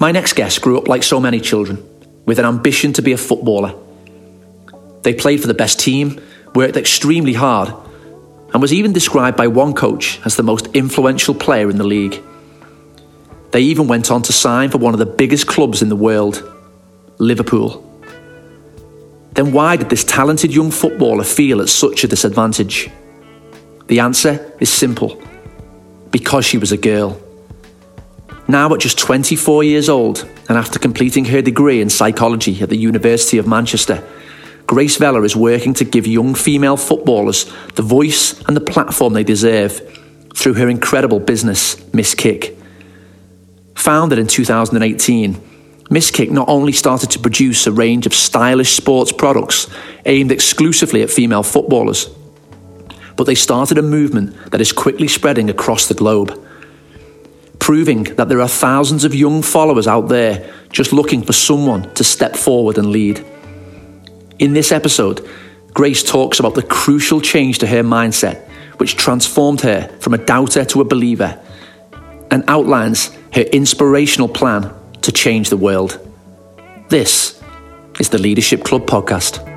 My next guest grew up like so many children, with an ambition to be a footballer. They played for the best team, worked extremely hard, and was even described by one coach as the most influential player in the league. They even went on to sign for one of the biggest clubs in the world, Liverpool. Then why did this talented young footballer feel at such a disadvantage? The answer is simple because she was a girl. Now, at just 24 years old, and after completing her degree in psychology at the University of Manchester, Grace Vella is working to give young female footballers the voice and the platform they deserve through her incredible business, Miss Kick. Founded in 2018, Miss Kick not only started to produce a range of stylish sports products aimed exclusively at female footballers, but they started a movement that is quickly spreading across the globe, proving that there are thousands of young followers out there just looking for someone to step forward and lead. In this episode, Grace talks about the crucial change to her mindset, which transformed her from a doubter to a believer, and outlines her inspirational plan to change the world. This is the Leadership Club podcast.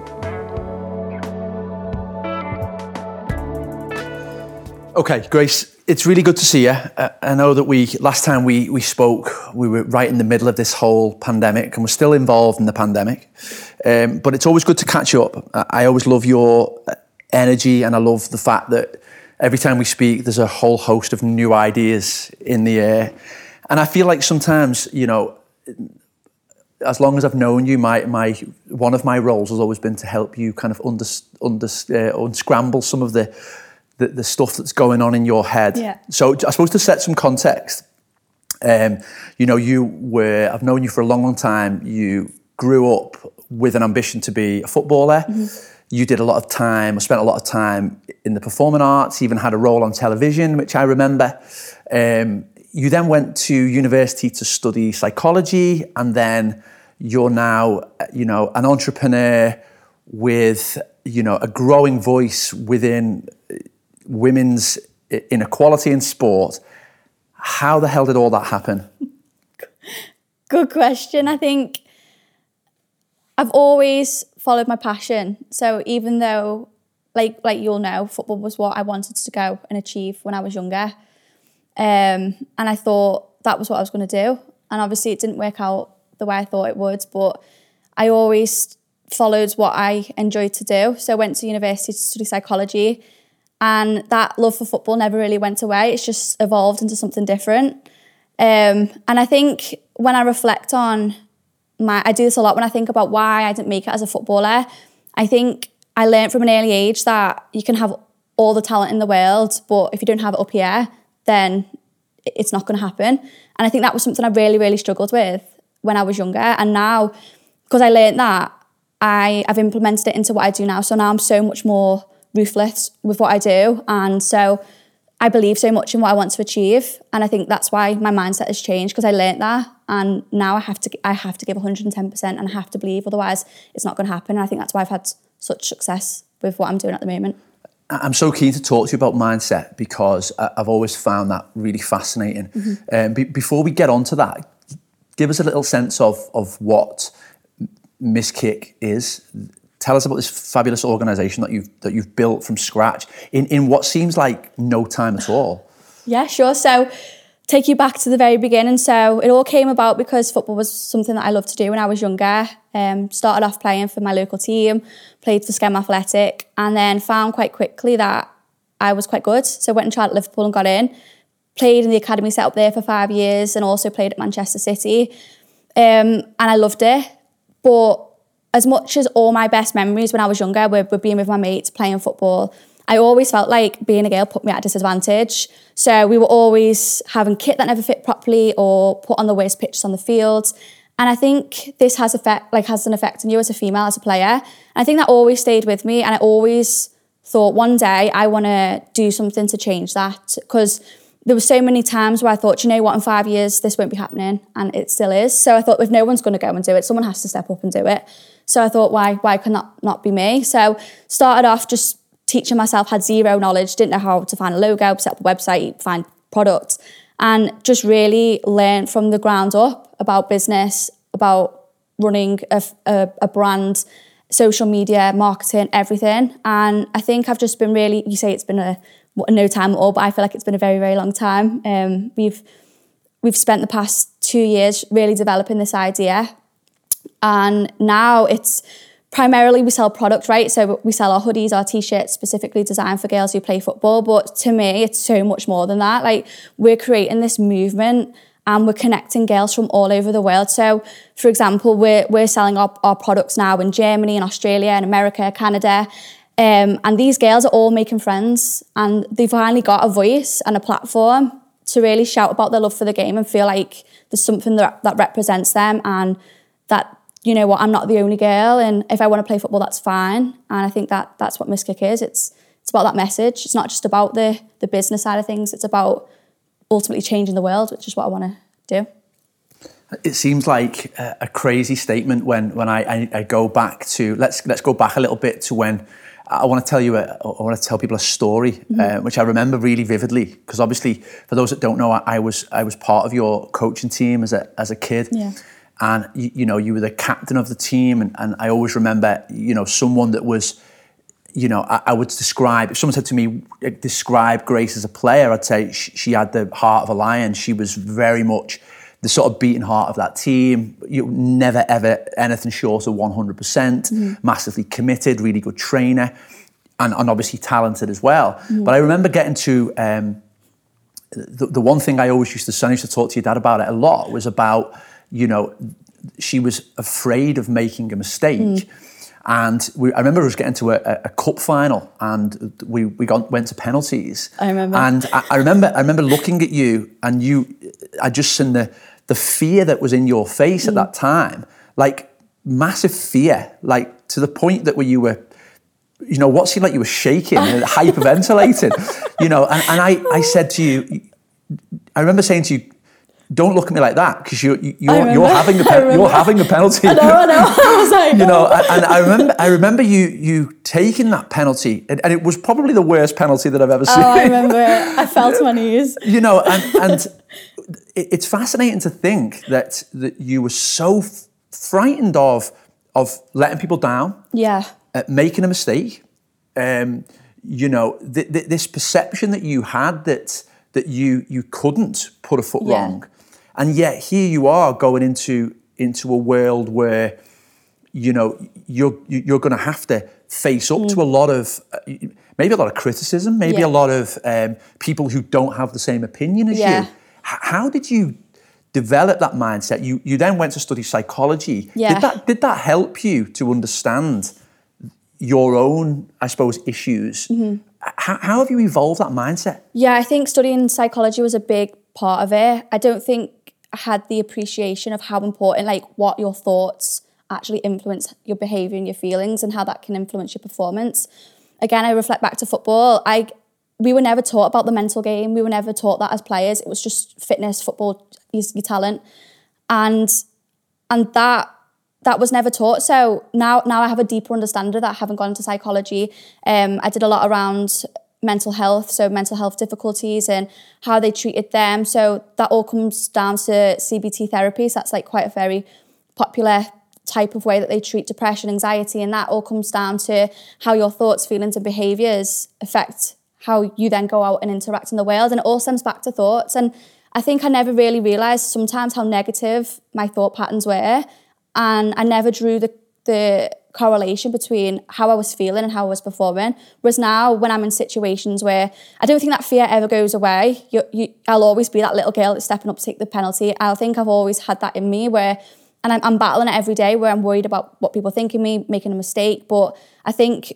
Okay, Grace, it's really good to see you. Uh, I know that we last time we we spoke, we were right in the middle of this whole pandemic, and we're still involved in the pandemic. Um, but it's always good to catch up. I always love your energy, and I love the fact that every time we speak, there's a whole host of new ideas in the air. And I feel like sometimes, you know, as long as I've known you, my my one of my roles has always been to help you kind of under, under uh, unscramble some of the the, the stuff that's going on in your head. Yeah. So I suppose to set some context, um, you know, you were, I've known you for a long, long time. You grew up with an ambition to be a footballer. Mm-hmm. You did a lot of time, or spent a lot of time in the performing arts, even had a role on television, which I remember. Um, you then went to university to study psychology, and then you're now, you know, an entrepreneur with, you know, a growing voice within women's inequality in sport. How the hell did all that happen? Good question. I think I've always followed my passion. So even though, like like you'll know, football was what I wanted to go and achieve when I was younger, um, and I thought that was what I was going to do. And obviously, it didn't work out the way I thought it would. But I always followed what I enjoyed to do. So I went to university to study psychology and that love for football never really went away. It's just evolved into something different. Um, and I think when I reflect on my, I do this a lot when I think about why I didn't make it as a footballer. I think I learned from an early age that you can have all the talent in the world, but if you don't have it up here, then it's not going to happen. And I think that was something I really, really struggled with when I was younger. And now, because I learned that, I, I've implemented it into what I do now. So now I'm so much more ruthless with what I do. And so I believe so much in what I want to achieve. And I think that's why my mindset has changed because I learned that. And now I have to I have to give 110% and I have to believe, otherwise it's not going to happen. And I think that's why I've had such success with what I'm doing at the moment. I'm so keen to talk to you about mindset because I've always found that really fascinating. Mm-hmm. Um, be- before we get on to that, give us a little sense of, of what Miss Kick is tell us about this fabulous organisation that you've that you've built from scratch in in what seems like no time at all. Yeah, sure. So take you back to the very beginning. So it all came about because football was something that I loved to do when I was younger. Um, started off playing for my local team, played for Skem Athletic, and then found quite quickly that I was quite good. So went and tried at Liverpool and got in. Played in the academy set up there for five years and also played at Manchester City. Um, and I loved it. But as much as all my best memories when I was younger were, were being with my mates, playing football, I always felt like being a girl put me at a disadvantage. So we were always having kit that never fit properly or put on the worst pitches on the field. And I think this has effect like has an effect on you as a female, as a player. And I think that always stayed with me. And I always thought one day I want to do something to change that. Because there were so many times where I thought, you know what, in five years this won't be happening. And it still is. So I thought if no one's going to go and do it, someone has to step up and do it. So I thought, why why can that not be me? So started off just teaching myself, had zero knowledge, didn't know how to find a logo, set up a website, find products, and just really learn from the ground up about business, about running a, a, a brand, social media, marketing, everything. And I think I've just been really, you say it's been a no time at all, but I feel like it's been a very, very long time. Um, we've we've spent the past two years really developing this idea. And now it's primarily we sell product, right? So we sell our hoodies, our t-shirts specifically designed for girls who play football. But to me, it's so much more than that. Like we're creating this movement and we're connecting girls from all over the world. So, for example, we're, we're selling our, our products now in Germany and Australia and America, Canada. Um, and these girls are all making friends and they've finally got a voice and a platform to really shout about their love for the game and feel like there's something that, that represents them and that you know what, I'm not the only girl, and if I want to play football, that's fine. And I think that that's what Miss Kick is. It's it's about that message. It's not just about the the business side of things. It's about ultimately changing the world, which is what I want to do. It seems like a, a crazy statement when when I, I, I go back to let's let's go back a little bit to when I want to tell you, a, I want to tell people a story, mm-hmm. uh, which I remember really vividly, because obviously, for those that don't know, I, I, was I was part of your coaching team as a as a kid, yeah. And you, you, know you were the captain of the team and, and I always remember you know someone that was you know I, I, would describe if someone said to me describe Grace as a player I'd say she, she, had the heart of a lion. She was very much the sort of beating heart of that team you never ever anything short of 100% mm-hmm. massively committed really good trainer and, and obviously talented as well mm-hmm. but I remember getting to um, the, the one thing I always used to son used to talk to your dad about it a lot was about you know, she was afraid of making a mistake. Mm. And we, I remember us getting to a, a, cup final, and we we got, went to penalties. I remember. And I, I, remember I remember looking at you, and you, I just seen the the fear that was in your face mm. at that time, like massive fear, like to the point that where you were you know, what seemed like you were shaking and hyperventilating, you know, and, and I, I said to you, I remember saying to you, don't look at me like that because you're you're, you're having the pe- you're having the penalty. I know, I know. I was like, you know, and I remember I remember you you taking that penalty, and, and, it was probably the worst penalty that I've ever seen. Oh, I remember. I fell to my knees. You know, and and it's fascinating to think that that you were so f- frightened of of letting people down. Yeah. Uh, making a mistake. Um, you know, th- th- this perception that you had that that you you couldn't put a foot yeah. wrong and yet here you are going into into a world where you know you're you're going to have to face up mm. to a lot of uh, maybe a lot of criticism, maybe yeah. a lot of um, people who don't have the same opinion as yeah. you. How did you develop that mindset? You you then went to study psychology. Yeah. Did that did that help you to understand your own, I suppose, issues? Mm-hmm. How, how have you evolved that mindset? Yeah, I think studying psychology was a big part of it. I don't think I had the appreciation of how important, like what your thoughts actually influence your behavior and your feelings and how that can influence your performance. Again, I reflect back to football. I we were never taught about the mental game. We were never taught that as players. It was just fitness, football, your, your talent, and and that that was never taught. So now now I have a deeper understanding of that. I haven't gone into psychology. Um, I did a lot around mental health, so mental health difficulties and how they treated them. So that all comes down to CBT therapy. So that's like quite a very popular type of way that they treat depression, anxiety, and that all comes down to how your thoughts, feelings, and behaviors affect how you then go out and interact in the world. And it all stems back to thoughts. And I think I never really realized sometimes how negative my thought patterns were. And I never drew the the correlation between how I was feeling and how I was performing. Whereas now, when I'm in situations where I don't think that fear ever goes away, you, you, I'll always be that little girl that's stepping up to take the penalty. I think I've always had that in me where, and I'm, I'm battling it every day where I'm worried about what people think of me, making a mistake. But I think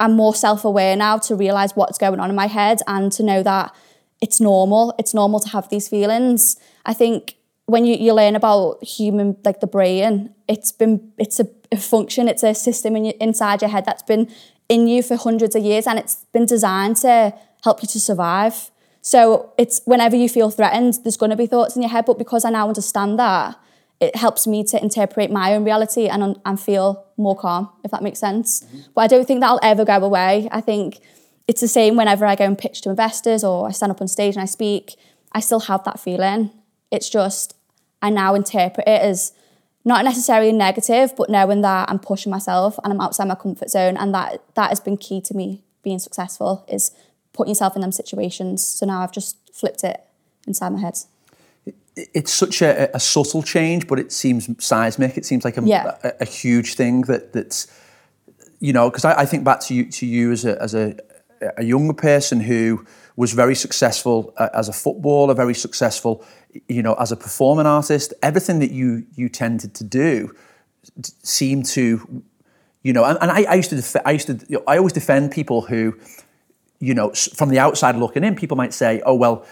I'm more self aware now to realize what's going on in my head and to know that it's normal. It's normal to have these feelings. I think when you, you learn about human like the brain it's been it's a, a function it's a system in your, inside your head that's been in you for hundreds of years and it's been designed to help you to survive so it's whenever you feel threatened there's going to be thoughts in your head but because i now understand that it helps me to interpret my own reality and, and feel more calm if that makes sense mm-hmm. but i don't think that'll ever go away i think it's the same whenever I go and pitch to investors or I stand up on stage and I speak. I still have that feeling. It's just I now interpret it as not necessarily negative, but knowing that I'm pushing myself and I'm outside my comfort zone, and that that has been key to me being successful is putting yourself in them situations. So now I've just flipped it inside my head. It's such a, a subtle change, but it seems seismic. It seems like a, Yeah. a, a huge thing that that's you know because I, I think back to you to you as a as a a younger person who was very successful uh, as a footballer, very successful, you know, as a performing artist. Everything that you you tended to do d- seemed to, you know, and, and I, I used to def- I used to you know, I always defend people who, you know, from the outside looking in, people might say, oh well,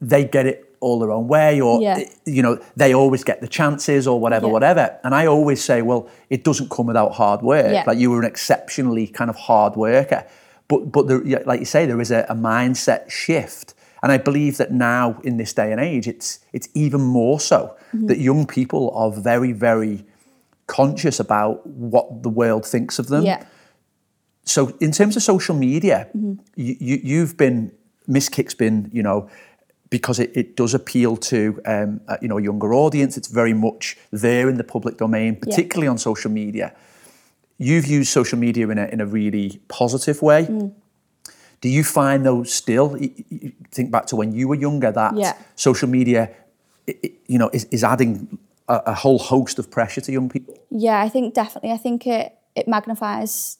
they get it all their own way, or Yeah. you know, they always get the chances, or whatever, Yeah. whatever. And I always say, well, it doesn't come without hard work. Yeah. Like you were an exceptionally kind of hard worker, but but there, like you say, there is a, a mindset shift. And I believe that now in this day and age, it's it's even more so Mm-hmm. that young people are very very conscious about what the world thinks of them. Yeah. So in terms of social media, you, you, you've been Miss Kick's been you know because it, it does appeal to um, a, you know a younger audience. It's very much there in the public domain, particularly on social media. You've used social media in a in a really positive way. Mm. Do you find though still? Think back to when you were younger that Yeah. social media, you know, is, is adding a, a whole host of pressure to young people. Yeah, I think definitely. I think it it magnifies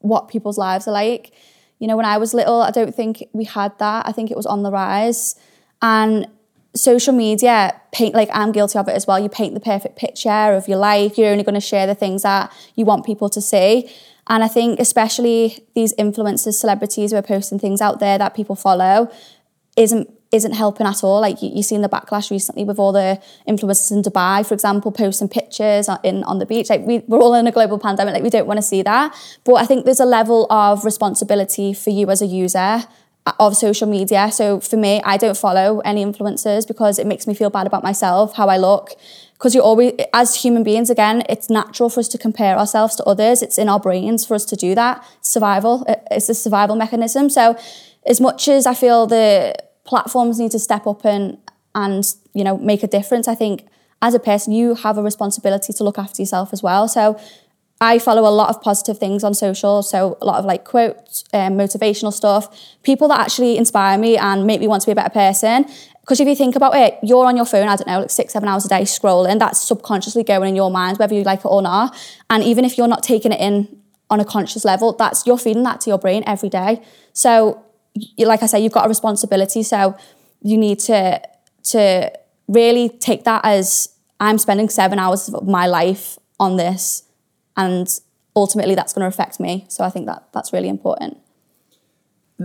what people's lives are like. You know, when I was little, I don't think we had that. I think it was on the rise. And social media paint like I'm guilty of it as well. You paint the perfect picture of your life. You're only going to share the things that you want people to see. And I think especially these influencers, celebrities who are posting things out there that people follow isn't isn't helping at all. Like you, you've seen the backlash recently with all the influencers in Dubai, for example, posting pictures on- in on the beach. Like we, we're all in a global pandemic. Like we don't want to see that. But I think there's a level of responsibility for you as a user of social media. So for me, I don't follow any influencers because it makes me feel bad about myself, how I look. Because you're always, as human beings, again, it's natural for us to compare ourselves to others. It's in our brains for us to do that. Survival, uh, it's a survival mechanism. So as much as I feel the platforms need to step up and and you know make a difference, I think as a person you have a responsibility to look after yourself as well. So I follow a lot of positive things on social, so a lot of like quotes, um, motivational stuff, people that actually inspire me and make me want to be a better person. Because if you think about it, you're on your phone, I don't know, like six, seven hours a day scrolling, that's subconsciously going in your mind, whether you like it or not. And even if you're not taking it in on a conscious level, that's you're feeding that to your brain every day. So, like I say, you've got a responsibility. So you need to to really take that as I'm spending seven hours of my life on this, and ultimately that's going to affect me. So I think that that's really important.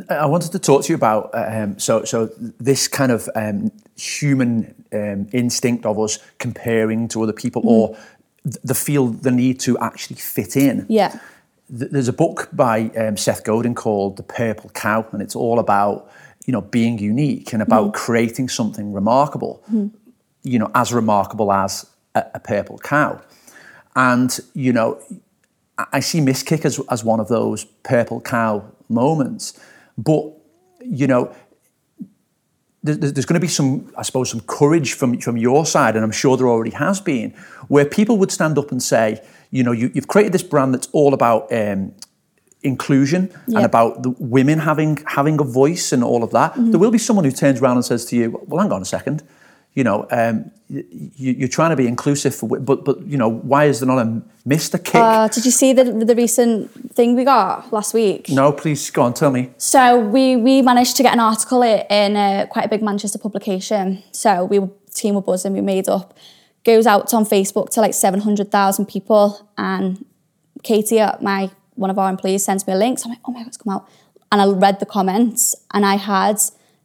I wanted to talk to you about um, so so this kind of um, human um, instinct of us comparing to other people or the feel the need to actually fit in. Yeah. There's a book by um, Seth Godin called The Purple Cow, and it's all about you know being unique and about creating something remarkable. You know, as remarkable as a, a purple cow, and you know, I- see Miss Kick as, as one of those purple cow moments. But, you know, there- there- there's going to be some, I suppose, some courage from, from your side, and I'm sure there already has been, where people would stand up and say, you know, you, you've created this brand that's all about um, inclusion and about the women having having a voice and all of that. There will be someone who turns around and says to you, well, hang on a second, you know, um, you, you're trying to be inclusive, for, but, but, you know, why is there not a Mr. Kick? Uh, did you see the the recent thing we got last week? no, please go on, tell me. So we we managed to get an article in a, quite a big Manchester publication. So we were team were buzzing. We made up goes out on Facebook to like seven hundred thousand people, and Katie, uh, my one of our employees, sends me a link. So I'm like, oh my god, it's come out, and I read the comments, and I had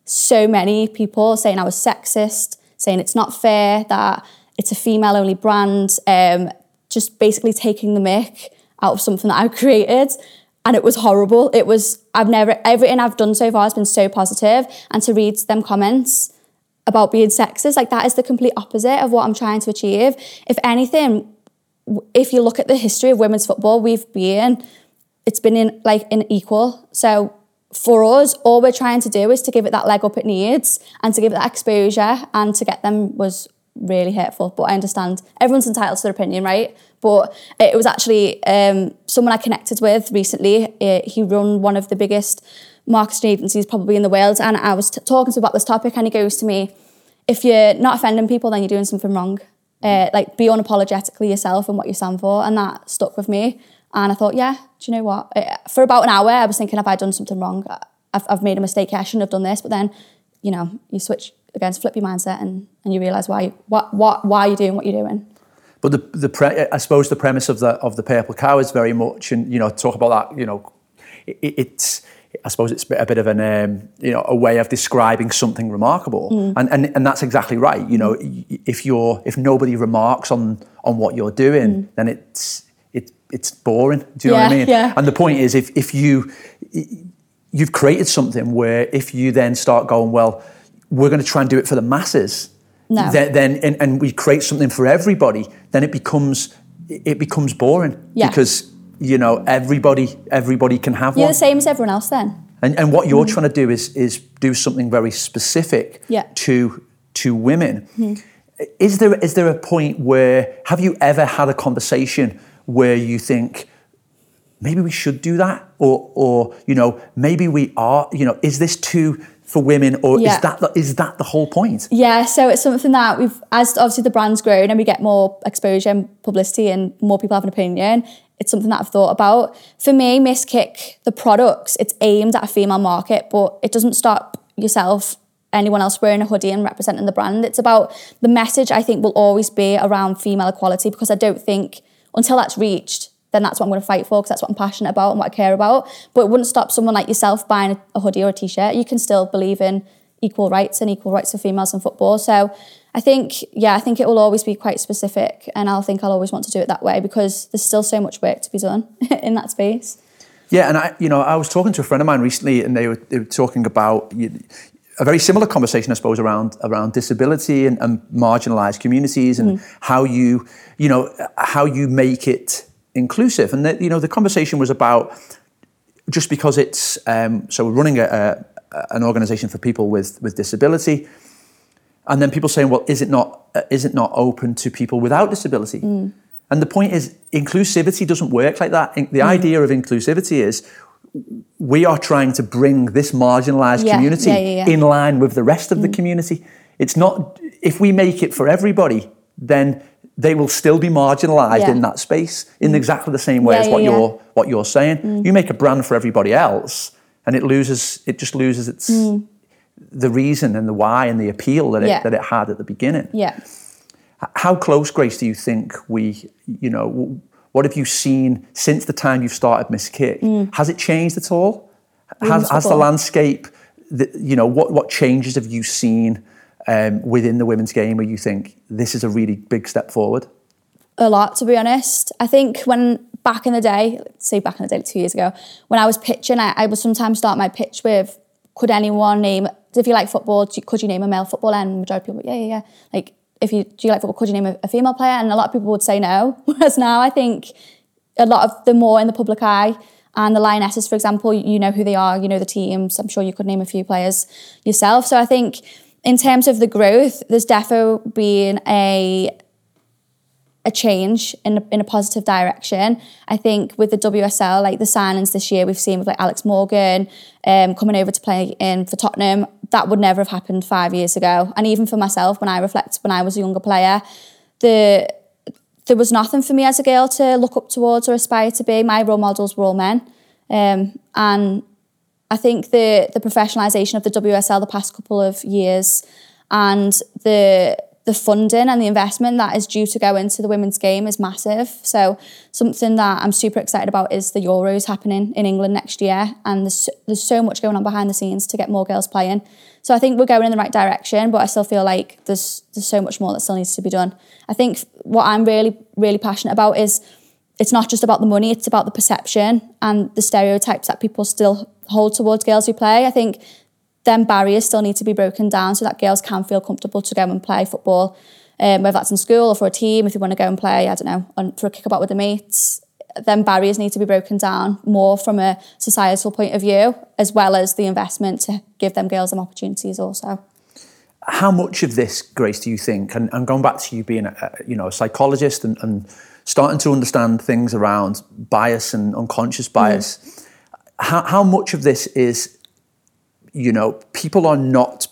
so many people saying I was sexist, saying it's not fair that it's a female only brand, um, just basically taking the mick out of something that I've created. And it was horrible. It was, I've never, everything I've done so far has been so positive. And to read them comments about being sexist, like that is the complete opposite of what I'm trying to achieve. If anything, if you look at the history of women's football, we've been, it's been in like in equal. So for us, all we're trying to do is to give it that leg up it needs and to give it that exposure and to get them was really hurtful. But I understand everyone's entitled to their opinion, right? But it was actually um, someone I connected with recently. Uh, he run one of the biggest marketing agencies probably in the world, and I was t- talking to him about this topic, and he goes to me, "If you're not offending people, then you're doing something wrong. Uh, like be unapologetically yourself and what you stand for." And that stuck with me. And I thought, yeah, do you know what? For about an hour, I was thinking, have I done something wrong? I've, I've made a mistake. I shouldn't have done this. But then, you know, you switch against flip your mindset and, and you realise why what what why you're doing what you're doing. But the the pre- I suppose the premise of the of the purple cow is very much, and you know, talk about that. You know, it, it's I suppose it's a bit of an um, you know a way of describing something remarkable, mm. and, and and that's exactly right. You know, mm. if you're if nobody remarks on on what you're doing, mm. then it's it, it's boring. Do you know what I mean? yeah. And the point is, if if you you've created something where if you then start going, well, we're going to try and do it for the masses, No. then, then and, and we create something for everybody, then it becomes it becomes boring Yeah. because you know everybody everybody can have You're one. the same as everyone else then. And, and what you're mm-hmm. trying to do is is do something very specific Yeah. to to women. Mm-hmm. Is there is there a point where have you ever had a conversation where you think maybe we should do that, or or you know maybe we are you know is this too for women, or Yeah. is that the, is that the whole point? Yeah, so it's something that we've, as obviously the brand's grown and we get more exposure and publicity and more people have an opinion, it's something that I've thought about. For me, Miss Kick, the products, it's aimed at a female market, but it doesn't stop yourself, anyone else wearing a hoodie and representing the brand. It's about the message, I think, will always be around female equality because I don't think until that's reached, then that's what I'm going to fight for because that's what I'm passionate about and what I care about. But it wouldn't stop someone like yourself buying a hoodie or a t-shirt. You can still believe in equal rights and equal rights for females in football. So I think, yeah, I think it will always be quite specific, and I'll think I'll always want to do it that way because there's still so much work to be done in that space. Yeah, and I, you know, I was talking to a friend of mine recently, and they were, they were talking about you, a very similar conversation, I suppose, around around disability and, and marginalised communities, and how you, you know, how you make it inclusive. And the, you know, the conversation was about just because it's um, so we're running a, a, an organisation for people with with disability, and then people saying, well, is it not uh, is it not open to people without disability? And the point is, inclusivity doesn't work like that. In- The idea of inclusivity is we are trying to bring this marginalised Yeah, community yeah, yeah, in line with the rest of the mm. community. It's not if we make it for everybody, then they will still be marginalised Yeah. in that space in mm. exactly the same way as what you're what you're saying. Mm. You make a brand for everybody else, and it loses it just loses its the reason and the why and the appeal that it that it had at the beginning. Yeah. How close, Grace, do you think we, you know, what have you seen since the time you've started Miss Kick? Has it changed at all? Has, has the landscape, the, you know, what, what changes have you seen um, within the women's game where you think this is a really big step forward? a lot to be honest. I think when back in the day, say back in the day, like two years ago, when I was pitching, I, I would sometimes start my pitch with, "Could anyone name? If you like football, could you name a male footballer?" And the majority of people, yeah, yeah, yeah. Like, if you do you like football, could you name a, a female player? And a lot of people would say no. Whereas now, I think a lot of the more in the public eye. And the Lionesses, for example, you know who they are, you know the teams. I'm sure you could name a few players yourself. So I think in terms of the growth, there's definitely been a a change in a, in a positive direction. I think with the WSL, like the signings this year, we've seen with like Alex Morgan um, coming over to play in for Tottenham. That would never have happened five years ago. And even for myself, when I reflect, when I was a younger player, the there was nothing for me as a girl to look up towards or aspire to be. My role models were all men, um, and I think the the professionalisation of the WSL the past couple of years and the the funding and the investment that is due to go into the women's game is massive. So something that I'm super excited about is the Euros happening in England next year, and there's there's so much going on behind the scenes to get more girls playing. So I think we're going in the right direction, but I still feel like there's there's so much more that still needs to be done. I think what I'm really really passionate about is it's not just about the money, it's about the perception and the stereotypes that people still hold towards girls who play. I think them barriers still need to be broken down so that girls can feel comfortable to go and play football, um, whether that's in school or for a team, if you want to go and play, I don't know, on, for a kickabout with the mates. then barriers need to be broken down more from a societal point of view, as well as the investment to give them girls some opportunities also. How much of this, Grace, do you think, and, and going back to you being a, you know, a psychologist and, and starting to understand things around bias and unconscious bias, mm. how, how much of this is, you know, people are not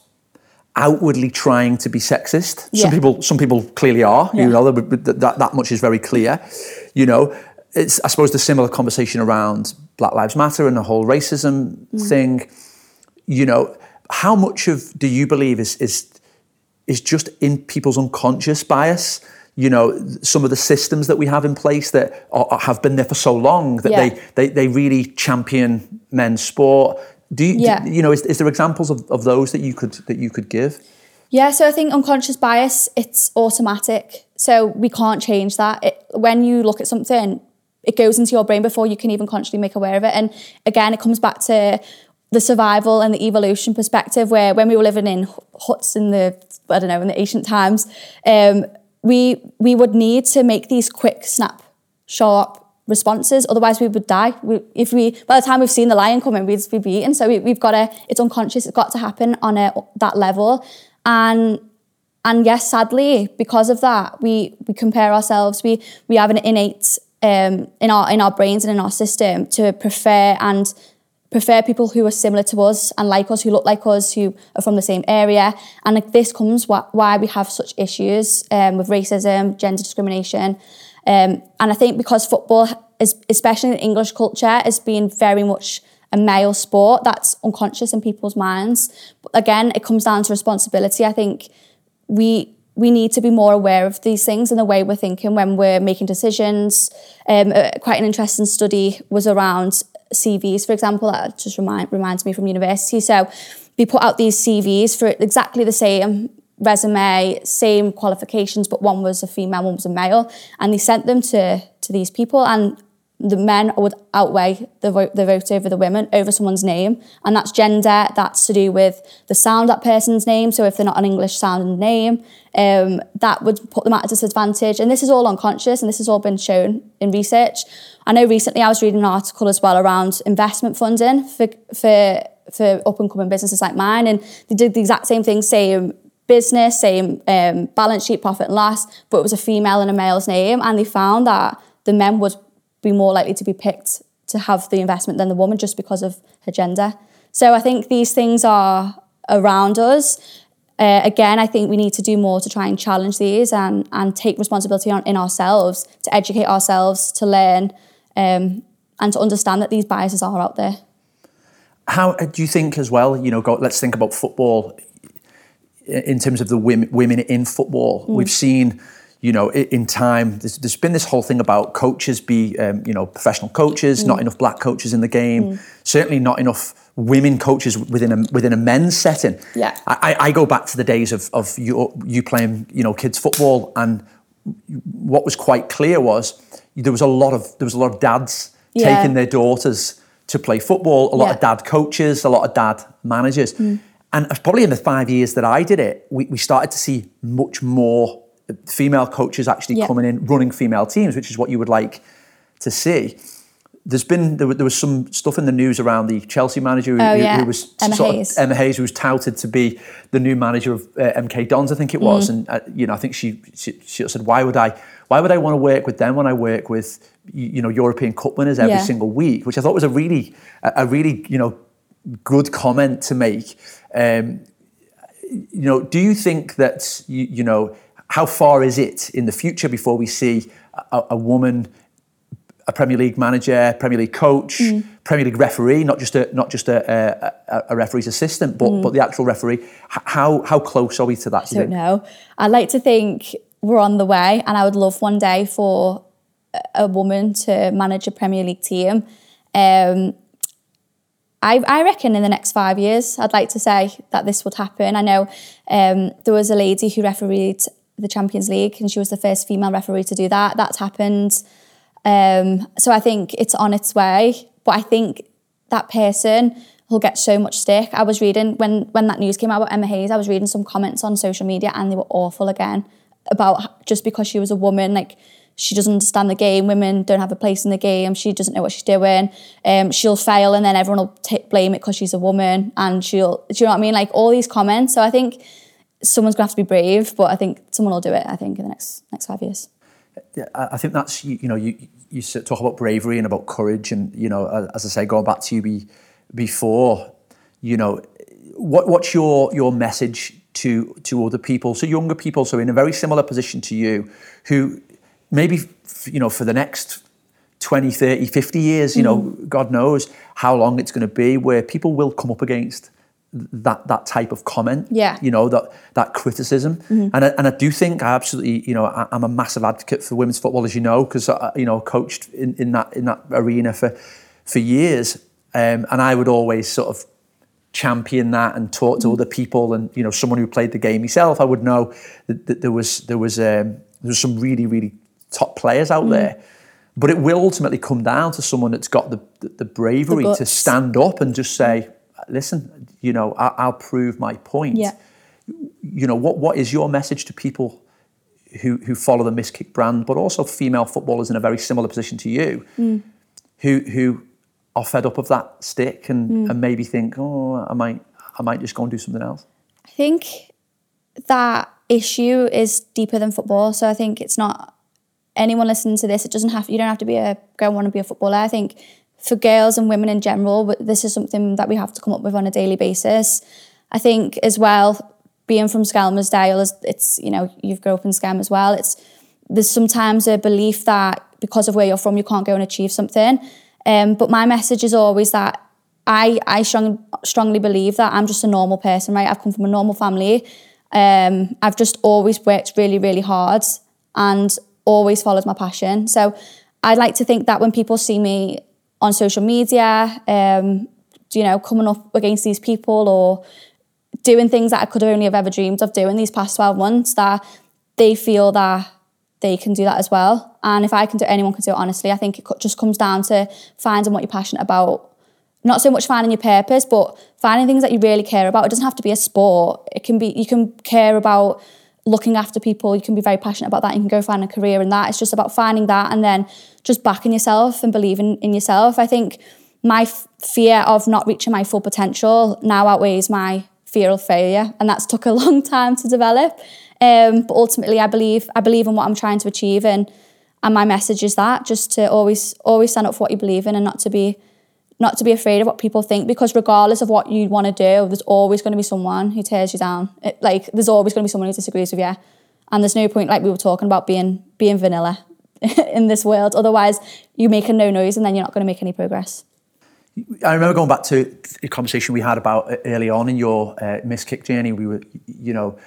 outwardly trying to be sexist. Yeah. Some people, some people clearly are. Yeah. You know, that that much is very clear. You know, it's I suppose the similar conversation around Black Lives Matter and the whole racism mm. thing. You know, how much of do you believe is is is just in people's unconscious bias? You know, some of the systems that we have in place that are, have been there for so long that yeah. they, they they really champion men's sport do you, yeah. Do, you know, is, is there examples of, of those that you could that you could give? Yeah, so I think unconscious bias, it's automatic. So we can't change that. It, when you look at something, it goes into your brain before you can even consciously make aware of it. And again, it comes back to the survival and the evolution perspective where when we were living in huts in the, I don't know, in the ancient times, um, we we would need to make these quick, snap, sharp responses. Otherwise, we would die. We, if we, by the time we've seen the lion coming, we'd, we'd be eaten. So we, have got to. It's unconscious. It's got to happen on a, that level. And and yes, sadly, because of that, we we compare ourselves. We we have an innate um, in our in our brains and in our system to prefer and prefer people who are similar to us and like us, who look like us, who are from the same area. And like, this comes wh- why we have such issues um, with racism, gender discrimination. Um, and I think because football, is, especially in English culture, has been very much a male sport that's unconscious in people's minds. But again, it comes down to responsibility. I think we we need to be more aware of these things and the way we're thinking when we're making decisions. Um, uh, quite an interesting study was around CVs, for example, that just remind, reminds me from university. So we put out these CVs for exactly the same resume, same qualifications, but one was a female, one was a male, and they sent them to to these people, and the men would outweigh the vote, the vote over the women over someone's name, and that's gender. That's to do with the sound that person's name. So if they're not an English sounding name, um, that would put them at a disadvantage. And this is all unconscious, and this has all been shown in research. I know recently I was reading an article as well around investment funding for for for up and coming businesses like mine, and they did the exact same thing, same business, same um, balance sheet, profit and loss, but it was a female and a male's name. And they found that the men would be more likely to be picked to have the investment than the woman just because of her gender. So I think these things are around us. Uh, again, I think we need to do more to try and challenge these and, and take responsibility on, in ourselves, to educate ourselves, to learn, um, and to understand that these biases are out there. How do you think as well? You know, go, let's think about football in terms of the women, women in football. Mm. We've seen, you know, in time, there's, there's been this whole thing about coaches be, um, you know, professional coaches, mm. not enough black coaches in the game, mm. certainly not enough women coaches within a within a men's setting. Yeah, I, I go back to the days of of you you playing, you know, kids football, and what was quite clear was there was a lot of there was a lot of dads yeah. taking their daughters to play football, a lot yeah. of dad coaches, a lot of dad managers. Mm. And probably in the five years that I did it, we, we started to see much more female coaches actually coming in, running female teams, which is what you would like to see. There's been there, there was some stuff in the news around the Chelsea manager who, oh, yeah. who was Emma Hayes. Of, Emma Hayes, who was touted to be the new manager of uh, MK Dons, I think it was, mm. and uh, you know I think she, she, she said, why would I why would I want to work with them when I work with you know European Cup winners every yeah. single week, which I thought was a really a really you know good comment to make. Um, you know, do you think that you, you, know how far is it in the future before we see a, a woman, a Premier League manager, Premier League coach, mm. Premier League referee, not just a not just a, a, a referee's assistant, but mm. but the actual referee? How how close are we to that? I don't know. I'd like to think we're on the way, and I would love one day for a woman to manage a Premier League team. Um, I, I reckon in the next five years, I'd like to say that this would happen. I know um, there was a lady who refereed the Champions League, and she was the first female referee to do that. That's happened. Um, so I think it's on its way. But I think that person will get so much stick. I was reading when when that news came out about Emma Hayes. I was reading some comments on social media, and they were awful again about just because she was a woman, like she doesn't understand the game. Women don't have a place in the game. She doesn't know what she's doing. Um, she'll fail, and then everyone will t- blame it because she's a woman, and she'll. Do you know what I mean? Like all these comments. So I think someone's gonna have to be brave, but I think someone will do it. I think in the next next five years. Yeah, I think that's you, you know you you talk about bravery and about courage and you know as I say going back to you be, before you know what what's your your message to to other people so younger people so in a very similar position to you who maybe you know for the next 20 30 50 years you know god knows how long it's going to be where people will come up against that that type of comment Yeah. you know that that criticism. And I, and I do think I absolutely you know I, I'm a massive advocate for women's football as you know because I you know coached in, in that in that arena for for years. Um, and I would always sort of champion that and talk to other people and you know someone who played the game myself I would know that, that there was there was um, there was some really really top players out mm. there but it will ultimately come down to someone that's got the the, the bravery to stand up and just say listen you know I, I'll prove my point Yeah. you know what what is your message to people who who follow the Miss Kick brand, but also female footballers in a very similar position to you, mm. who who are fed up of that stick and, mm. and maybe think, oh, I might I might just go and do something else. I think that issue is deeper than football. So I think it's not anyone listening to this. It doesn't have you don't have to be a go and want to be a footballer. I think for girls and women in general, this is something that we have to come up with on a daily basis. I think as well, being from Skelmersdale, is it's you know you've grown up in Skelm as well. It's there's sometimes a belief that because of where you're from, you can't go and achieve something. Um, but my message is always that I I strong, strongly believe that I'm just a normal person, right? I've come from a normal family. Um, I've just always worked really, really hard and always followed my passion. So I'd like to think that when people see me on social media, um, you know, coming up against these people or doing things that I could only have ever dreamed of doing these past 12 months, that they feel that they can do that as well. And if I can do it, anyone can do it, honestly. I think it just comes down to finding what you're passionate about. Not so much finding your purpose, but finding things that you really care about. It doesn't have to be a sport. It can be, you can care about looking after people. You can be very passionate about that. You can go find a career in that. It's just about finding that and then just backing yourself and believing in yourself. I think my f- fear of not reaching my full potential now outweighs my fear of failure, and that's took a long time to develop. Um, but ultimately, I believe I believe in what I'm trying to achieve, and and my message is that just to always always stand up for what you believe in, and not to be not to be afraid of what people think, because regardless of what you want to do, there's always going to be someone who tears you down. It, like there's always going to be someone who disagrees with you, and there's no point like we were talking about being being vanilla in this world. Otherwise, you make a no noise, and then you're not going to make any progress. I remember going back to a conversation we had about uh, early on in your uh, Miss Kick journey. We were, you know,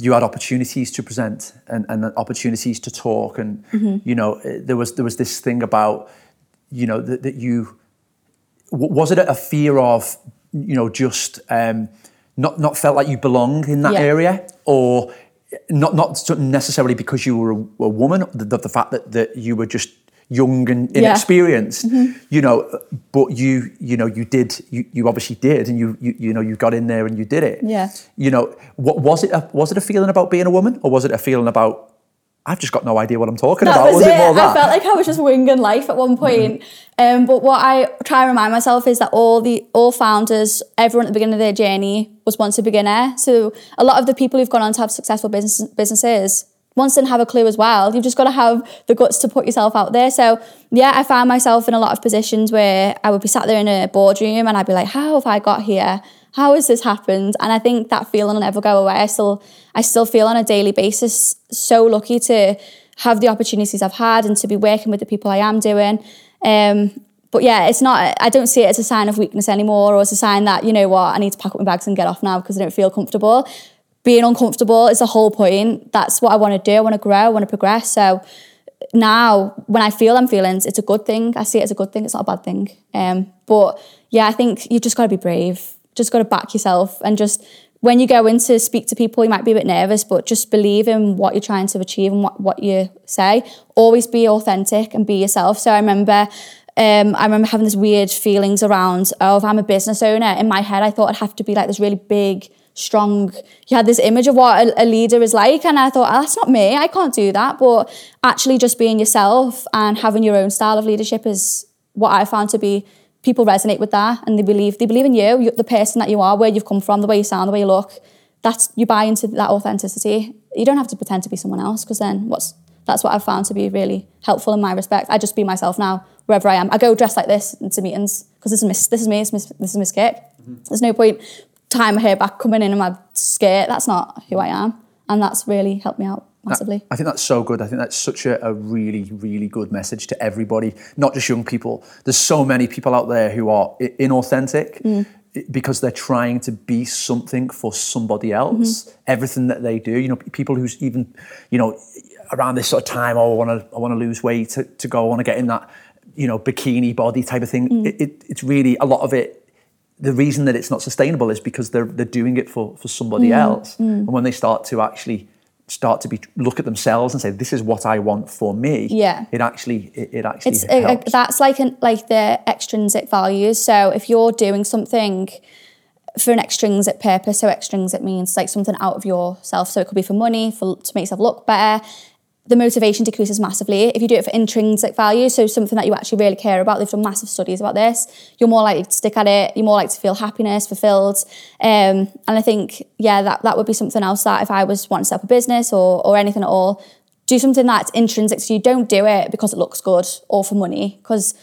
you had opportunities to present and, and opportunities to talk, and you know, uh, there was there was this thing about, you know, that, that you was it a fear of, you know, just um, not not felt like you belonged in that Yeah. area, or not not necessarily because you were a, a woman, the, the fact that that you were just young and Yeah. inexperienced, you know, but you you know you did you, you obviously did, and you, you you know you got in there and you did it. Yeah. You know, what was it? A, was it a feeling about being a woman, or was it a feeling about I've just got no idea what I'm talking That about? was, it. more I that? felt like I was just winging life at one point. Um, but what I try and remind myself is that all the all founders, everyone at the beginning of their journey was once a beginner. So a lot of the people who've gone on to have successful business, businesses once didn't have a clue as well. You've just got to have the guts to put yourself out there. So yeah, I found myself in a lot of positions where I would be sat there in a boardroom and I'd be like, how have I got here? How has this happened? And I think that feeling will never go away. I still, I still feel on a daily basis so lucky to have the opportunities I've had and to be working with the people I am doing. Um, but yeah, it's not. I don't see it as a sign of weakness anymore, or as a sign that you know what I need to pack up my bags and get off now because I don't feel comfortable. Being uncomfortable is the whole point. That's what I want to do. I want to grow. I want to progress. So now, when I feel them feelings, it's a good thing. I see it as a good thing. It's not a bad thing. Um, but yeah, I think you've just got to be brave. Just got to back yourself and just when you go in to speak to people, you might be a bit nervous, but just believe in what you're trying to achieve and what, what you say. Always be authentic and be yourself. So I remember um, I remember having this weird feelings around, oh, if I'm a business owner, in my head I thought I'd have to be like this really big strong. You had this image of what a, a leader is like, and I thought, oh, that's not me. I can't do that. But actually, just being yourself and having your own style of leadership is what I found to be. People resonate with that, and they believe they believe in you, you the person that you are, where you've come from, the way you sound, the way you look. That's you buy into that authenticity. You don't have to pretend to be someone else, because then what's that's what I've found to be really helpful in my respect. I just be myself now wherever I am. I go dressed like this into meetings because this is Miss, this is me, this is Miss, this is Miss Kick. Mm-hmm. There's no point tying my hair back, coming in in my skirt. That's not who I am, and that's really helped me out massively. I think that's so good. I think that's such a, a, really, really good message to everybody, not just young people. There's so many people out there who are inauthentic. Mm. Because they're trying to be something for somebody else, mm-hmm. everything that they do, you know, people who's even, you know, around this sort of time, oh, I want to, I want to lose weight to, to go, I want to get in that, you know, bikini body type of thing. Mm. It, it, it's really a lot of it. The reason that it's not sustainable is because they're they're doing it for for somebody mm. else, mm. and when they start to actually start to be look at themselves and say this is what I want for me. Yeah, it actually it, it actually it's a, a, that's like an, like the extrinsic values. So if you're doing something for an extrinsic purpose, so extrinsic means like something out of yourself. So it could be for money, for to make yourself look better the motivation decreases massively. If you do it for intrinsic value, so something that you actually really care about, they've done massive studies about this, you're more likely to stick at it, you're more likely to feel happiness, fulfilled. Um, and I think, yeah, that, that would be something else that if I was wanting to set up a business or, or anything at all, do something that's intrinsic so you don't do it because it looks good or for money, because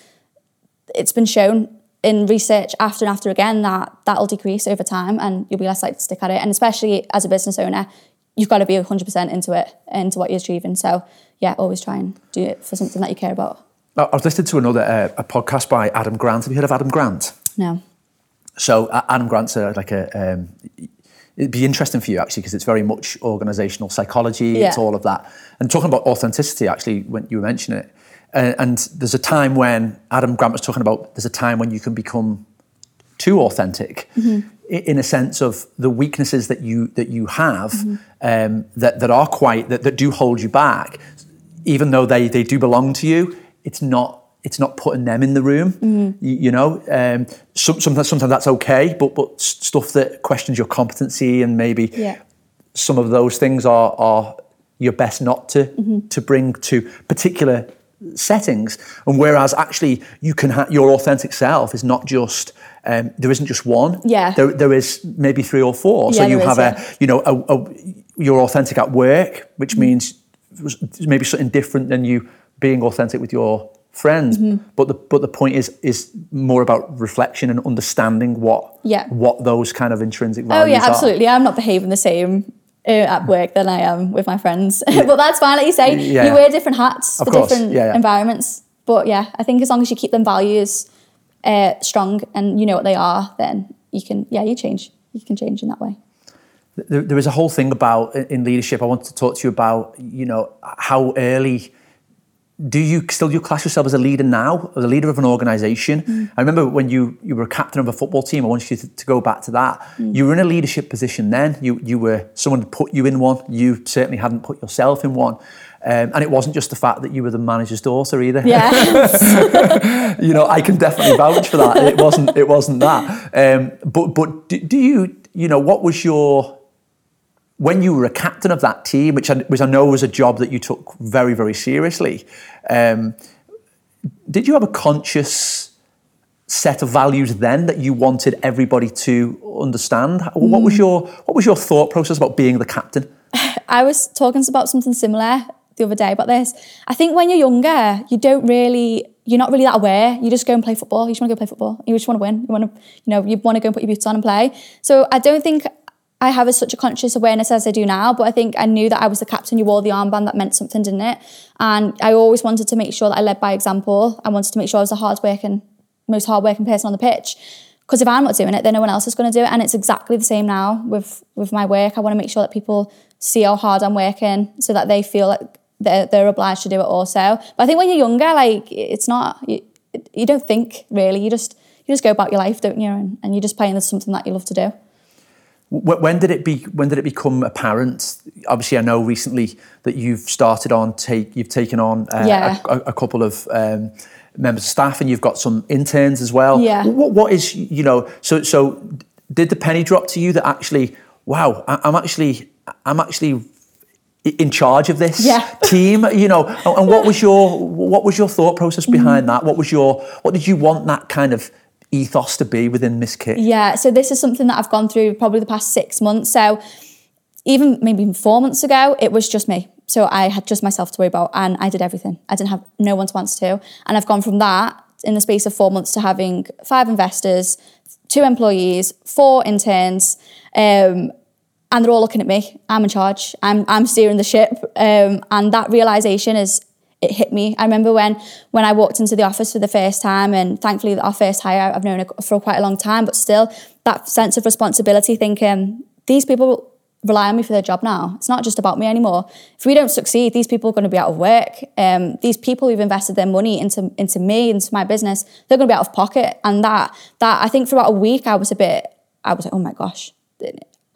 it's been shown in research after and after again that that'll decrease over time and you'll be less likely to stick at it. And especially as a business owner, you've got to be 100% into it, into what you're achieving. So, yeah, always try and do it for something that you care about. I was listening to another uh, a podcast by Adam Grant. Have you heard of Adam Grant? No. So uh, Adam Grant's a, like a. Um, it'd be interesting for you actually because it's very much organizational psychology. Yeah. It's all of that. And talking about authenticity, actually, when you were mentioning it, uh, and there's a time when Adam Grant was talking about there's a time when you can become too authentic. Mm-hmm in a sense of the weaknesses that you that you have mm-hmm. um, that that are quite that, that do hold you back, even though they they do belong to you. It's not it's not putting them in the room. Mm-hmm. You, you, know, um, some, sometimes sometimes that's okay, but but stuff that questions your competency and maybe yeah. some of those things are are you're best not to mm-hmm. to bring to particular settings. And whereas actually you can ha- your authentic self is not just um, there isn't just one. Yeah. There, there is maybe three or four. Yeah, so you have is, a, yeah. you know, a, a, you're authentic at work, which mm means maybe something different than you being authentic with your friends. Mm-hmm. But the but the point is is more about reflection and understanding what yeah. what those kind of intrinsic values. Oh yeah, absolutely. Are. I'm not behaving the same uh, at work than I am with my friends. but that's fine, like you say, yeah. you wear different hats of for course. different yeah, environments. But yeah, I think as long as you keep them values uh, strong and you know what they are, then you can, yeah, you change. You can change in that way. There, there is a whole thing about in leadership. I want to talk to you about, you know, how early do you still you class yourself as a leader now, as a leader of an organisation? Mm. I remember when you you were a captain of a football team. I want you to, to go back to that. Mm. You were in a leadership position then. You you were someone put you in one. You certainly hadn't put yourself in one. Um, and it wasn't just the fact that you were the manager's daughter either. Yes. you know, I can definitely vouch for that. It wasn't. It wasn't that. Um, but but do, do you you know what was your when you were a captain of that team, which I, which I know was a job that you took very, very seriously, um, did you have a conscious set of values then that you wanted everybody to understand? Mm. What was mm. your What was your thought process about being the captain? I was talking about something similar the other day about this. I think when you're younger, you don't really, you're not really that aware. You just go and play football. You just want to go play football. You just want to win. You want to, you know, you want to go and put your boots on and play. So I don't think I have a, such a conscious awareness as I do now, but I think I knew that I was the captain You wore the armband that meant something, didn't it? And I always wanted to make sure that I led by example. I wanted to make sure I was the hardworking, most hardworking person on the pitch. Because if I'm not doing it, then no one else is going to do it. And it's exactly the same now with with my work. I want to make sure that people see how hard I'm working, so that they feel like they're, they're obliged to do it also. But I think when you're younger, like it's not you, you don't think really. You just you just go about your life, don't you? And, and you just play into something that you love to do. When did it be? When did it become apparent? Obviously, I know recently that you've started on take. You've taken on uh, yeah. a, a, couple of um, members of staff, and you've got some interns as well. Yeah. What, what is you know? So so did the penny drop to you that actually wow, I, I'm actually, I'm actually in charge of this Yeah. team. You know, and, what was your, what was your thought process behind that? What was your, what did you want that kind of ethos to be within Miss Kick Yeah, so this is something that I've gone through probably the past six months. So even maybe even four months ago, it was just me. So I had just myself to worry about and I did everything. I didn't have no one to answer to. And I've gone from that in the space of four months to having five investors, two employees, four interns, um, and they're all looking at me. I'm in charge. I'm I'm steering the ship. Um, and that realization is it hit me. I remember when when I walked into the office for the first time, and thankfully our first hire I've known for quite a long time, but still that sense of responsibility, thinking these people rely on me for their job now. It's not just about me anymore. If we don't succeed, these people are going to be out of work. Um, these people who've invested their money into into me, into my business, they're going to be out of pocket. And that that I think for about a week I was a bit, I was like, oh my gosh.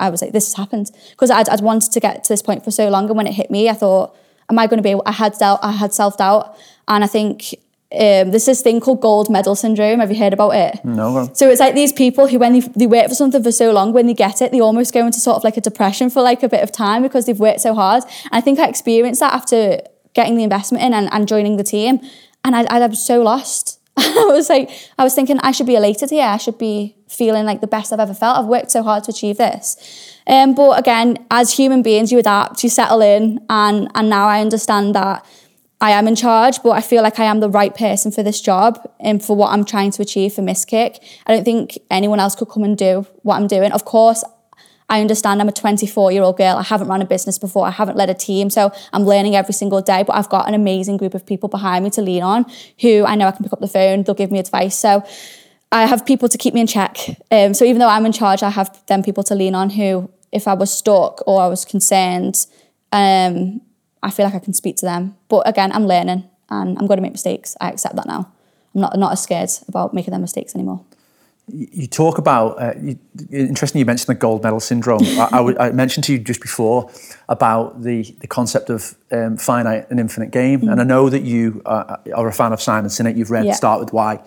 I was like, this has happened because I'd, I'd wanted to get to this point for so long, and when it hit me, I thought, am I going to be? able I had doubt, I had self doubt, and I think um, there's this thing called gold medal syndrome. Have you heard about it? No. So it's like these people who, when they, they work for something for so long, when they get it, they almost go into sort of like a depression for like a bit of time because they've worked so hard. And I think I experienced that after getting the investment in and, and joining the team, and I, I was so lost. I was like, I was thinking I should be elated here. I should be feeling like the best I've ever felt. I've worked so hard to achieve this. Um, but again, as human beings, you adapt, you settle in, and and now I understand that I am in charge, but I feel like I am the right person for this job and for what I'm trying to achieve for Miss Kick. I don't think anyone else could come and do what I'm doing. Of course, I understand I'm a 24 year old girl. I haven't run a business before. I haven't led a team. So I'm learning every single day. But I've got an amazing group of people behind me to lean on who I know I can pick up the phone. They'll give me advice. So I have people to keep me in check. Um, so even though I'm in charge, I have them people to lean on who, if I was stuck or I was concerned, um, I feel like I can speak to them. But again, I'm learning and I'm going to make mistakes. I accept that now. I'm not, not as scared about making them mistakes anymore. You talk about, uh, you, interesting you mentioned the gold medal syndrome. I, I, would- I mentioned to you just before about the, the concept of um, finite and infinite game. And I know that you uh, are a fan of Simon Sinek. You've read Yeah. Start With Why.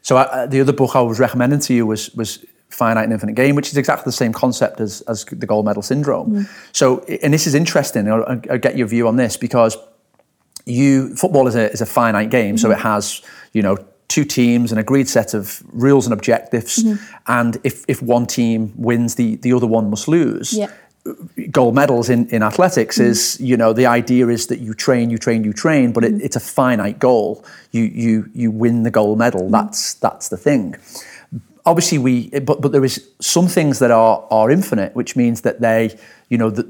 So uh, the other book I was recommending to you was, was Finite and Infinite Game, which is exactly the same concept as, as the gold medal syndrome. So, and this is interesting. I'll, I'll get your view on this because you football is a, is a finite game, so it has you know two teams, an agreed set of rules and objectives, mm-hmm. and if if one team wins, the the other one must lose. Yeah. Gold medals in, in athletics mm-hmm. is you know the idea is that you train, you train, you train, but it, mm-hmm. it's a finite goal. You you you win the gold medal. That's that's the thing obviously we but but there is some things that are are infinite which means that they you know that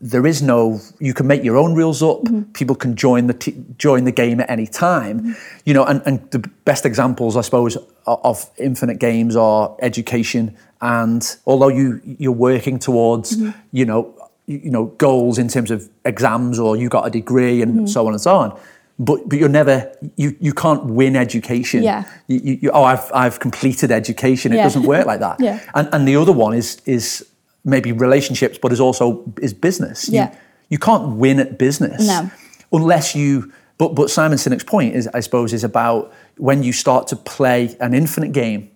there is no you can make your own rules up. Mm-hmm. People can join the t- join the game at any time. Mm-hmm. You know and, and the best examples i suppose of, infinite games are education and although you you're working towards mm-hmm. you know you you know goals in terms of exams or you got a degree and so on and so on but but you're never you you can't win education Yeah. you, you, you- oh, I've I've completed education. It Yeah. doesn't work like that. Yeah. And and the other one is is maybe relationships, but is also is business. You- Yeah. You, can't win at business No. unless you. But but Simon Sinek's point is, I suppose, is about when you start to play an infinite game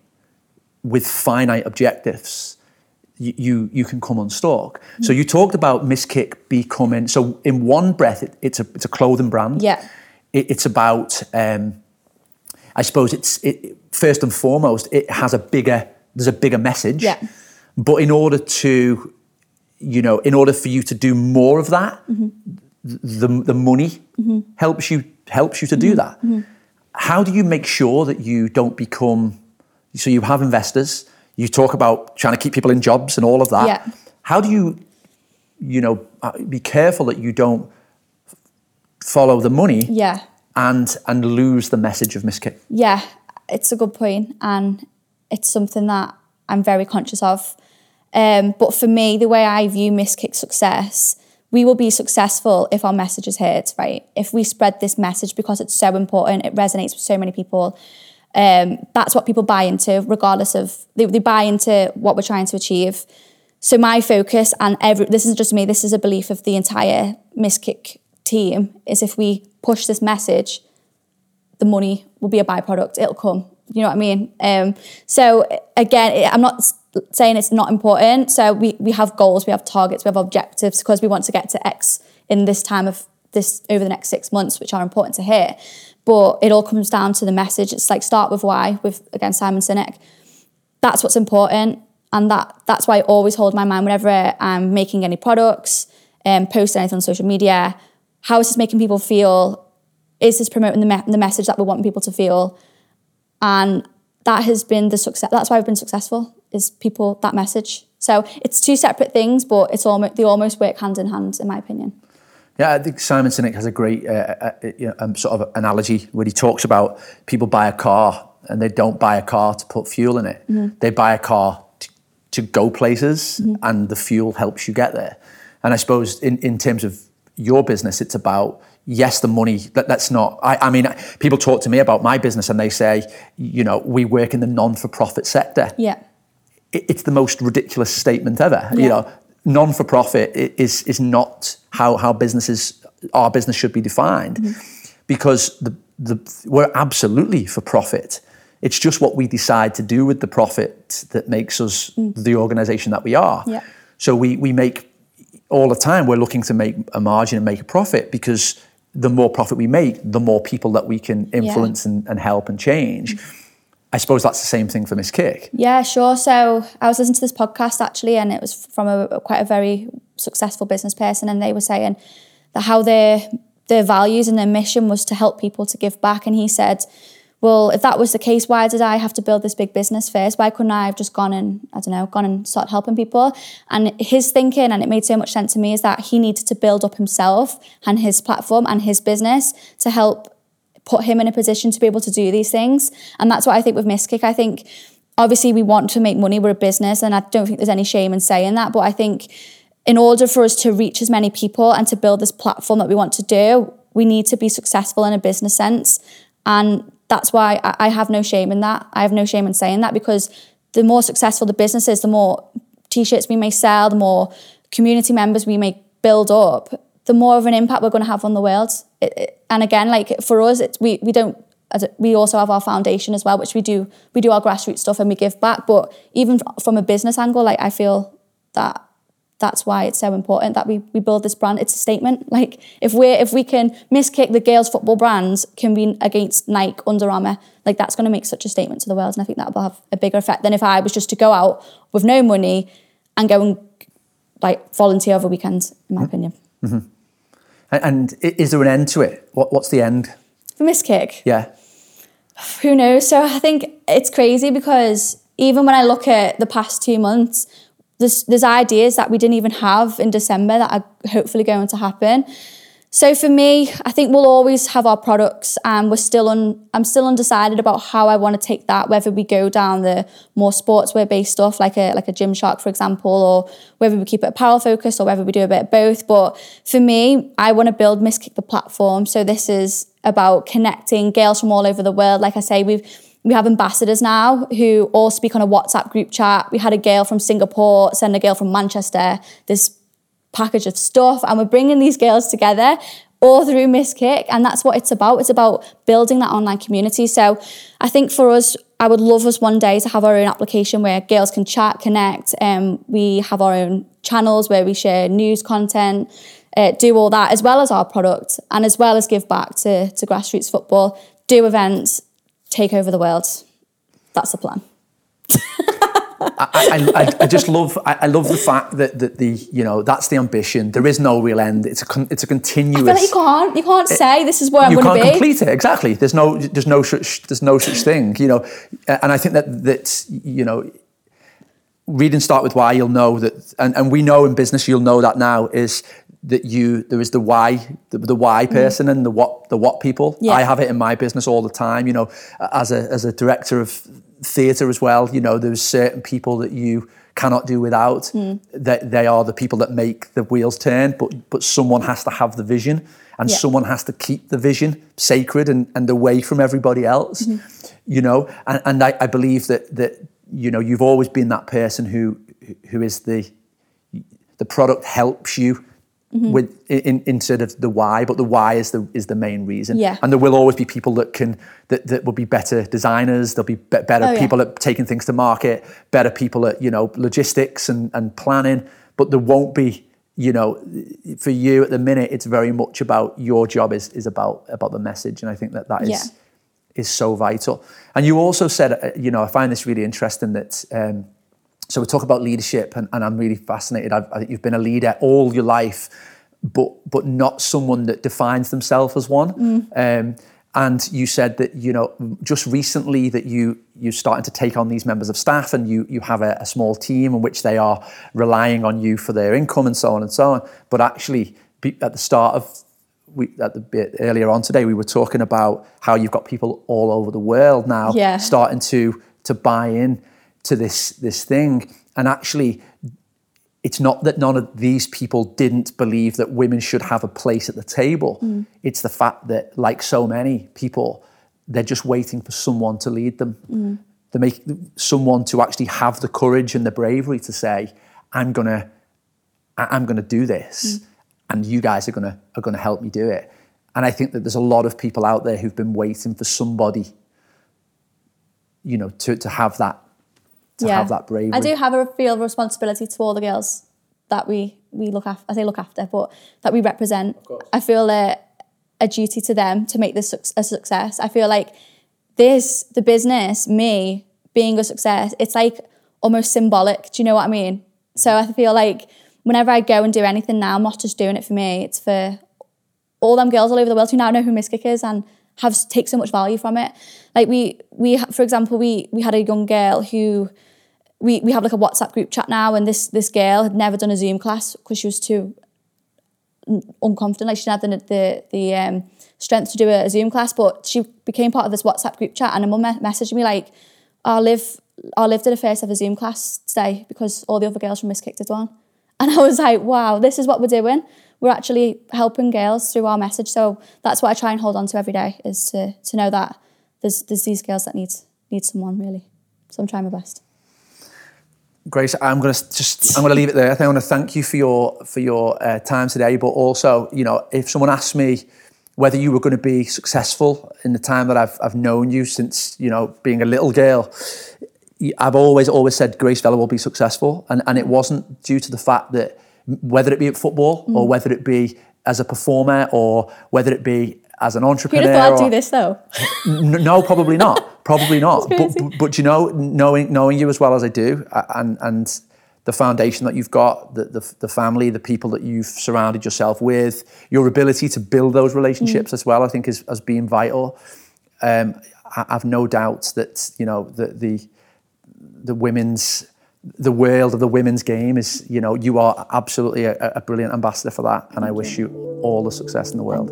with finite objectives. You, you, can come unstuck. So mm. you talked about Miss Kick becoming so in one breath it, it's a it's a clothing brand. Yeah. It, it's about um, I suppose it's it, first and foremost it has a bigger there's a bigger message. Yeah. But in order to you know in order for you to do more of that, the the money helps you helps you to do that. How do you make sure that you don't become so you have investors, you talk about trying to keep people in jobs and all of that. Yeah. How do you you know uh, be careful that you don't follow the money Yeah. and and lose the message of Miss Kick? Yeah, it's a good point, and it's something that I'm very conscious of. Um, but for me, the way I view Miss Kick success, we will be successful if our message is heard, right? If we spread this message because it's so important, it resonates with so many people. Um, that's what people buy into, regardless of they, they buy into what we're trying to achieve. So my focus and every this isn't just me, this is a belief of the entire Miss Kick team, is if we push this message, the money will be a byproduct. It'll come. You know what I mean? Um, so again, I'm not saying it's not important. So we we have goals, we have targets, we have objectives because we want to get to X in this time of this over the next six months, which are important to hear. But it all comes down to the message. It's like start with why with again Simon Sinek. That's what's important. And that that's why I always hold my mind whenever I'm making any products, um, post anything on social media. How is this making people feel? Is this promoting the, me- the message that we want people to feel? And that has been the success. That's why I've been successful. Is people that message. So it's two separate things, but it's almost they almost work hand in hand, in my opinion. Yeah, I think Simon Sinek has a great uh, uh, um, sort of analogy where he talks about people buy a car and they don't buy a car to put fuel in it. Mm-hmm. They buy a car to, to go places Mm-hmm. and the fuel helps you get there. And I suppose in, in terms of your business, it's about, yes, the money, that, that's not, I, I mean, people talk to me about my business and they say, you know, we work in the non-for-profit sector Yeah. it- it's the most ridiculous statement ever. You know, non-for-profit is is not how how businesses our business should be defined, Mm-hmm. because the the we're absolutely for profit. It's just what we decide to do with the profit that makes us the organisation that we are. Mm. Yeah. So we we make all the time we're looking to make a margin and make a profit because the more profit we make, the more people that we can influence and, and help and change. I suppose that's the same thing for Miss Kick. Yeah, sure. So I was listening to this podcast actually, and it was from a- quite a very successful business person, and they were saying that how their their values and their mission was to help people to give back. And he said, "Well, if that was the case, why did I have to build this big business first? Why couldn't I have just gone and I don't know, gone and start helping people?" And his thinking, and it made so much sense to me, is that he needed to build up himself and his platform and his business to help put him in a position to be able to do these things. And that's what I think with Miss Kick. I think obviously we want to make money, we're a business, and I don't think there's any shame in saying that. But I think in order for us to reach as many people and to build this platform that we want to do, we need to be successful in a business sense. And that's why I I have no shame in that. I have no shame in saying that because the more successful the business is, the more t-shirts we may sell, the more community members we may build up, the more of an impact we're going to have on the world. It, it- and again, like for us, it's, we we don't. We also have our foundation as well, which we do. We do our grassroots stuff and we give back. But even from a business angle, like I feel that that's why it's so important that we we build this brand. It's a statement. Like if we if we can Miss Kick the girls football brands can be against Nike, Under Armour, like that's going to make such a statement to the world, and I think that will have a bigger effect than if I was just to go out with no money and go and like volunteer over weekends. In my mm-hmm. opinion, mm-hmm. And, and is there an end to it? What, what's the end? for Miss Kick, Yeah. who knows? So I think it's crazy because even when I look at the past two months, there's there's ideas that we didn't even have in December that are hopefully going to happen. So for me, I think we'll always have our products, and we're still on. I'm still undecided about how I want to take that. Whether we go down the more sportswear based stuff, like a like a Gymshark, for example, or whether we keep it apparel focused, or whether we do a bit of both. But for me, I want to build Miss Kick the platform. So this is about connecting girls from all over the world. Like I say, we've we have ambassadors now who all speak on a WhatsApp group chat. We had a girl from Singapore send a girl from Manchester this package of stuff, and we're bringing these girls together all through Miss Kick, and that's what it's about. It's about building that online community. So I think for us, I would love us one day to have our own application where girls can chat, connect, and we have our own channels where we share news content. Uh, do all that as well as our product and as well as give back to, to grassroots football, do events, take over the world. That's the plan. I, I, I just love I, love the fact that, that the you know that's the ambition. There is no real end. It's a con, it's a continuous. like you can't you can't say eh, this is where I'm going to be. You can't complete it exactly. There's no there's no such there's no such thing. You know, and I think that that you know read and start with why you'll know that and, and we know in business you'll know that now is that you there is the why the, the why mm. person and the what the what people. Yeah. i have it in my business all the time you know as a as a director of theatre as well you know there's certain people that you cannot do without. Mm. That they are the people that make the wheels turn but but someone has to have the vision and Yeah. someone has to keep the vision sacred and, and away from everybody else mm-hmm. you know? And, and I, I believe that that you know you've always been that person who who is the the product helps you with in, instead of the why, but the why is the is the main reason. Yeah. And there will always be people that can that, that will be better designers. There'll be, be- better Oh, yeah. people at taking things to market, better people at you know logistics and, and planning. But there won't be you know for you at the minute. It's very much about your job is is about about the message, and I think that that is Yeah. is so vital. And you also said, uh, you know, I find this really interesting that. Um, so we talk about leadership, and, and I'm really fascinated. I've, I think you've been a leader all your life, but but not someone that defines themselves as one. Um, and you said that you know just recently that you you're starting to take on these members of staff, and you you have a, a small team in which they are relying on you for their income and so on and so on. But actually, be- at the start of we at the bit earlier on today, we were talking about how you've got people all over the world now Yeah. starting to to buy in to this this thing. And actually it's not that none of these people didn't believe that women should have a place at the table. Mm. It's the fact that like so many people they're just waiting for someone to lead them. Mm. To make someone to actually have the courage and the bravery to say i'm going to i'm going to do this mm. and you guys are going to are going to help me do it. And i think that there's a lot of people out there who've been waiting for somebody you know to to have that to have that bravery I do have a feel of responsibility to all the girls that we we look after. I say look after, but that we represent. I feel a, a duty to them to make this a success. I feel like this, the business, me being a success, it's like almost symbolic. Do you know what I mean? So I feel like whenever I go and do anything now, I'm not just doing it for me. It's for all them girls all over the world who now know who Miss Kick is and have take so much value from it. Like we we for example we we had a young girl who we we have like a WhatsApp group chat now and this this girl had never done a Zoom class because she was too unconfident like she didn't have the the, the um, strength to do a, a Zoom class but she became part of this WhatsApp group chat and her mum messaged me like I live I lived in a first ever Zoom class today because all the other girls from Miss Kick did one and I was like wow this is what we're doing. We're actually helping girls through our message. So that's what I try and hold on to every day is to to know that there's there's these girls that need need someone really. So I'm trying my best Grace, I'm going to just I'm going to leave it there. I think I want to thank you for your for your uh, time today, but also, you know, if someone asked me whether you were going to be successful in the time that I've I've known you since you know being a little girl, I've always always said Grace Vella will be successful, and and it wasn't due to the fact that whether it be at football or whether it be as a performer or whether it be as an entrepreneur. have thought I'd do this though no, probably not. Probably not. but, but but you know, knowing knowing you as well as I do, and and the foundation that you've got, the, the the family, the people that you've surrounded yourself with, your ability to build those relationships as well, I think is has been vital. Um, I, I've no doubt that you know the the the women's the world of the women's game is you know you are absolutely a, a brilliant ambassador for that, and I wish you all the success in the world.